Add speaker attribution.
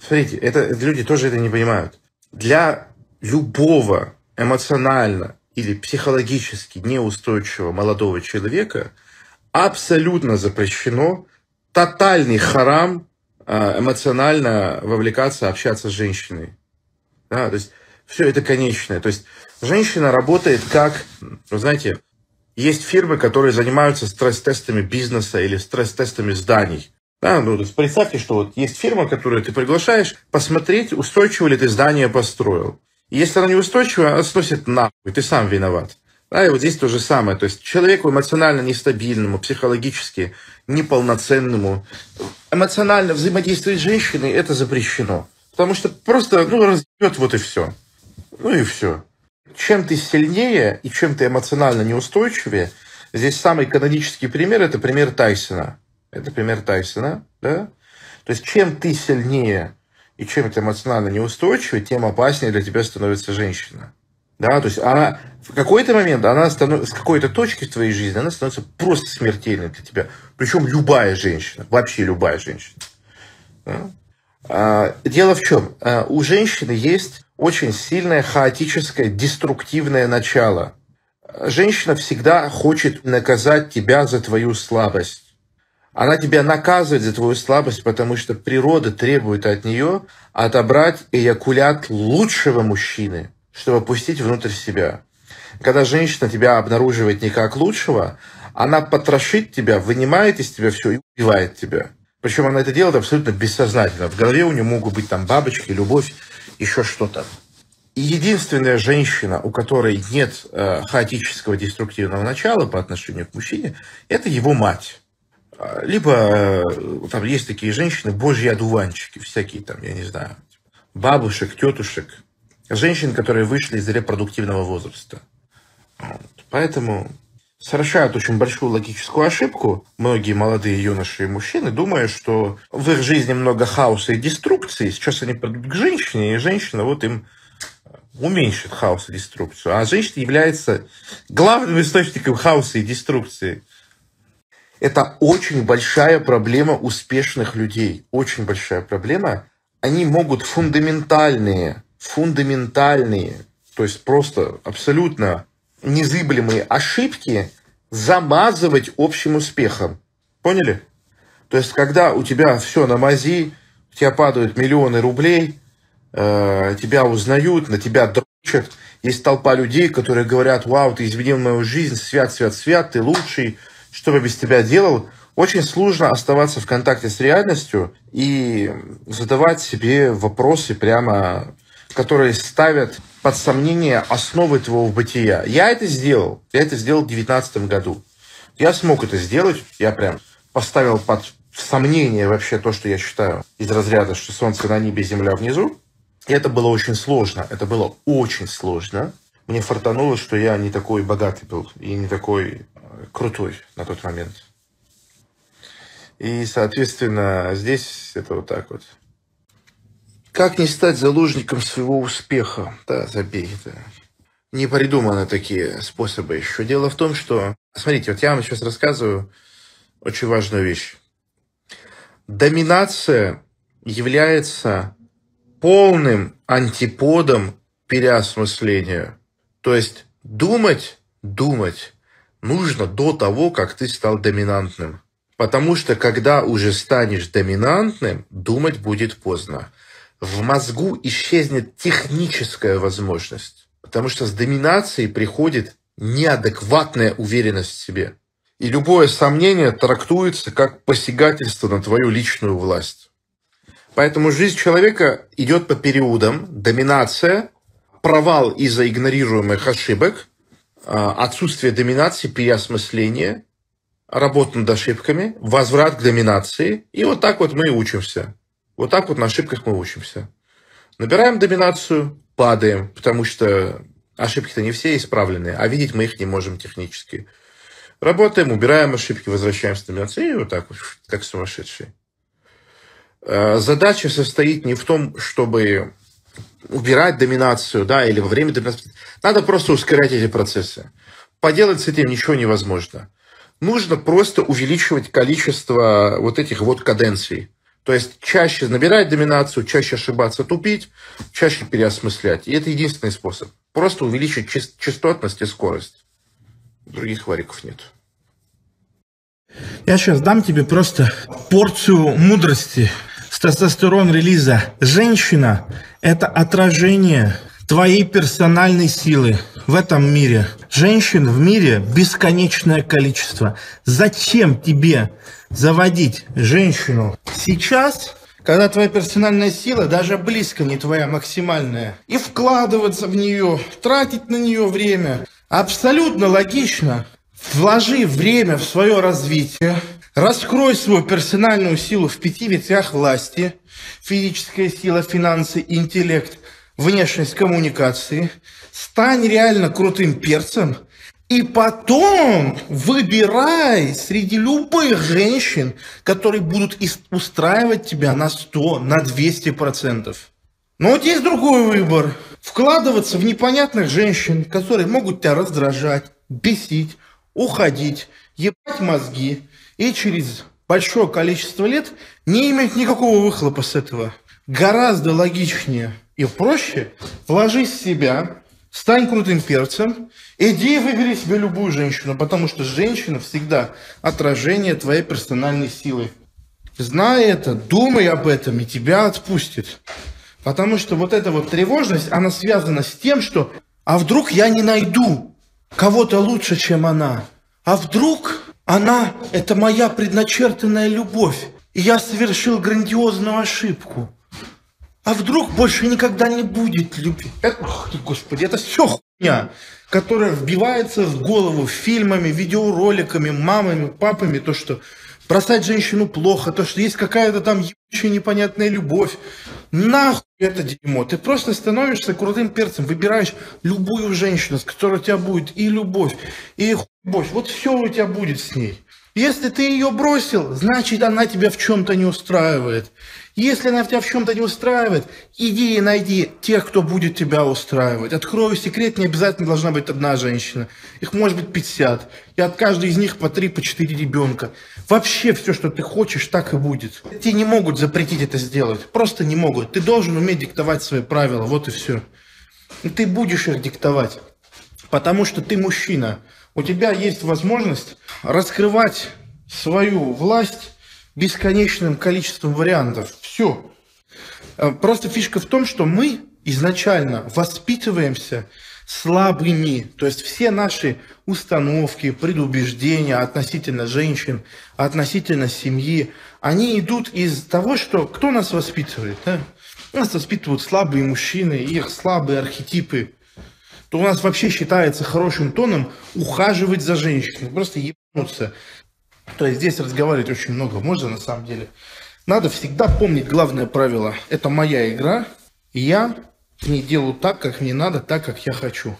Speaker 1: Смотрите, это, люди тоже это не понимают. Для любого эмоционально или психологически неустойчивого молодого человека абсолютно запрещено тотальный харам а, эмоционально вовлекаться, общаться с женщиной. Да, то есть все это конечное. То есть женщина работает как, вы знаете, есть фирмы, которые занимаются стресс-тестами бизнеса или стресс-тестами зданий. Да, ну, представьте, что вот есть фирма, которую ты приглашаешь посмотреть, устойчиво ли ты здание построил. И если она неустойчивая, она сносит нахуй, ты сам виноват. Да, и вот здесь то же самое. То есть человеку эмоционально нестабильному, психологически неполноценному, эмоционально взаимодействовать с женщиной, это запрещено. Потому что просто, ну, разъебет вот и все. Ну и все. Чем ты сильнее и чем ты эмоционально неустойчивее, здесь самый канонический пример – это пример Тайсона. Это пример Тайсона, да? То есть чем ты сильнее и чем ты эмоционально неустойчивее, тем опаснее для тебя становится женщина. Да, то есть она в какой-то момент, она становится, с какой-то точки в твоей жизни, она становится просто смертельной для тебя. Причем любая женщина, вообще любая женщина. Да? А, дело в чем? А, у женщины есть очень сильное хаотическое, деструктивное начало. Женщина всегда хочет наказать тебя за твою слабость. Она тебя наказывает за твою слабость, потому что природа требует от нее отобрать эякулят лучшего мужчины, чтобы пустить внутрь себя. Когда женщина тебя обнаруживает не как лучшего, она потрошит тебя, вынимает из тебя все и убивает тебя. Причем она это делает абсолютно бессознательно. В голове у нее могут быть там бабочки, любовь, еще что-то. Единственная женщина, у которой нет э, хаотического деструктивного начала по отношению к мужчине, это его мать. Либо э, там есть такие женщины, божьи одуванчики, всякие там, я не знаю, бабушек, тетушек, женщин, которые вышли из репродуктивного возраста. Поэтому совершают очень большую логическую ошибку многие молодые юноши и мужчины, думая, что в их жизни много хаоса и деструкции, сейчас они придут к женщине, и женщина вот им уменьшит хаос и деструкцию. А женщина является главным источником хаоса и деструкции. Это очень большая проблема успешных людей. Очень большая проблема. Они могут фундаментальные, фундаментальные, то есть просто абсолютно незыблемые ошибки замазывать общим успехом. Поняли? То есть, когда у тебя все на мази, у тебя падают миллионы рублей, э, тебя узнают, на тебя дрочат, есть толпа людей, которые говорят, вау, ты изменил мою жизнь, свят, свят, свят, ты лучший, что бы без тебя делал, очень сложно оставаться в контакте с реальностью и задавать себе вопросы прямо, которые ставят под сомнение основы твоего бытия. Я это сделал. Я это сделал в 2019 году. Я смог это сделать. Я прям поставил под сомнение вообще то, что я считаю из разряда, что солнце на небе, земля внизу. И это было очень сложно. Это было очень сложно. Мне фартануло, что я не такой богатый был и не такой крутой на тот момент. И, соответственно, здесь это вот так вот. Как не стать заложником своего успеха? Да, забей это. Не придуманы такие способы еще. Дело в том, что... Смотрите, вот я вам сейчас рассказываю очень важную вещь. Доминация является полным антиподом переосмысления. То есть думать, думать нужно до того, как ты стал доминантным. Потому что когда уже станешь доминантным, думать будет поздно. В мозгу исчезнет техническая возможность. Потому что с доминацией приходит неадекватная уверенность в себе. И любое сомнение трактуется как посягательство на твою личную власть. Поэтому жизнь человека идет по периодам. Доминация, провал из-за игнорируемых ошибок, отсутствие доминации, переосмысление, работа над ошибками, возврат к доминации. И вот так вот мы и учимся. Вот так вот на ошибках мы учимся. Набираем доминацию, падаем, потому что ошибки-то не все исправленные, а видеть мы их не можем технически. Работаем, убираем ошибки, возвращаемся к доминации, и вот так вот, как сумасшедшие. А, задача состоит не в том, чтобы убирать доминацию, да, или во время доминации. Надо просто ускорять эти процессы. Поделать с этим ничего невозможно. Нужно просто увеличивать количество вот этих вот каденций. То есть чаще набирать доминацию, чаще ошибаться, тупить, чаще переосмыслять. И это единственный способ. Просто увеличить частотность и скорость. Других вариков нет.
Speaker 2: Я сейчас дам тебе просто порцию мудрости с тестостерон релиза. Женщина – это отражение твоей персональной силы в этом мире. Женщин в мире бесконечное количество. Зачем тебе заводить женщину сейчас, когда твоя персональная сила даже близко не твоя максимальная, и вкладываться в нее, тратить на нее время? Абсолютно логично. Вложи время в свое развитие, раскрой свою персональную силу в пяти ветвях власти, физическая сила, финансы, интеллект – внешность коммуникации, стань реально крутым перцем, и потом выбирай среди любых женщин, которые будут устраивать тебя на 100, на 200 процентов. Но вот есть другой выбор. Вкладываться в непонятных женщин, которые могут тебя раздражать, бесить, уходить, ебать мозги. И через большое количество лет не иметь никакого выхлопа с этого. Гораздо логичнее и проще вложись в себя, стань крутым перцем, иди и выбери себе любую женщину, потому что женщина всегда отражение твоей персональной силы. Знай это, думай об этом, и тебя отпустит. Потому что вот эта вот тревожность, она связана с тем, что а вдруг я не найду кого-то лучше, чем она? А вдруг она – это моя предначертанная любовь, и я совершил грандиозную ошибку? А вдруг больше никогда не будет любви? Это, ох, господи, это все хуйня, которая вбивается в голову фильмами, видеороликами, мамами, папами, то, что бросать женщину плохо, то, что есть какая-то там ебучая непонятная любовь. Нахуй это дерьмо. Ты просто становишься крутым перцем, выбираешь любую женщину, с которой у тебя будет и любовь, и любовь. Вот все у тебя будет с ней. Если ты ее бросил, значит она тебя в чем-то не устраивает. Если она тебя в чем-то не устраивает, иди и найди тех, кто будет тебя устраивать. Открою секрет, не обязательно должна быть одна женщина. Их может быть 50. И от каждой из них по 3, по 4 ребенка. Вообще все, что ты хочешь, так и будет. Тебе не могут запретить это сделать. Просто не могут. Ты должен уметь диктовать свои правила. Вот и все. И ты будешь их диктовать. Потому что ты мужчина. У тебя есть возможность раскрывать свою власть бесконечным количеством вариантов. Все. Э, просто фишка в том, что мы изначально воспитываемся слабыми. То есть все наши установки, предубеждения относительно женщин, относительно семьи, они идут из того, что кто нас воспитывает. Да? Нас воспитывают слабые мужчины, их слабые архетипы. То у нас вообще считается хорошим тоном ухаживать за женщиной. Просто ебнуться. То есть здесь разговаривать очень много можно на самом деле. Надо всегда помнить главное правило. Это моя игра, и я не делаю так, как мне надо, так, как я хочу.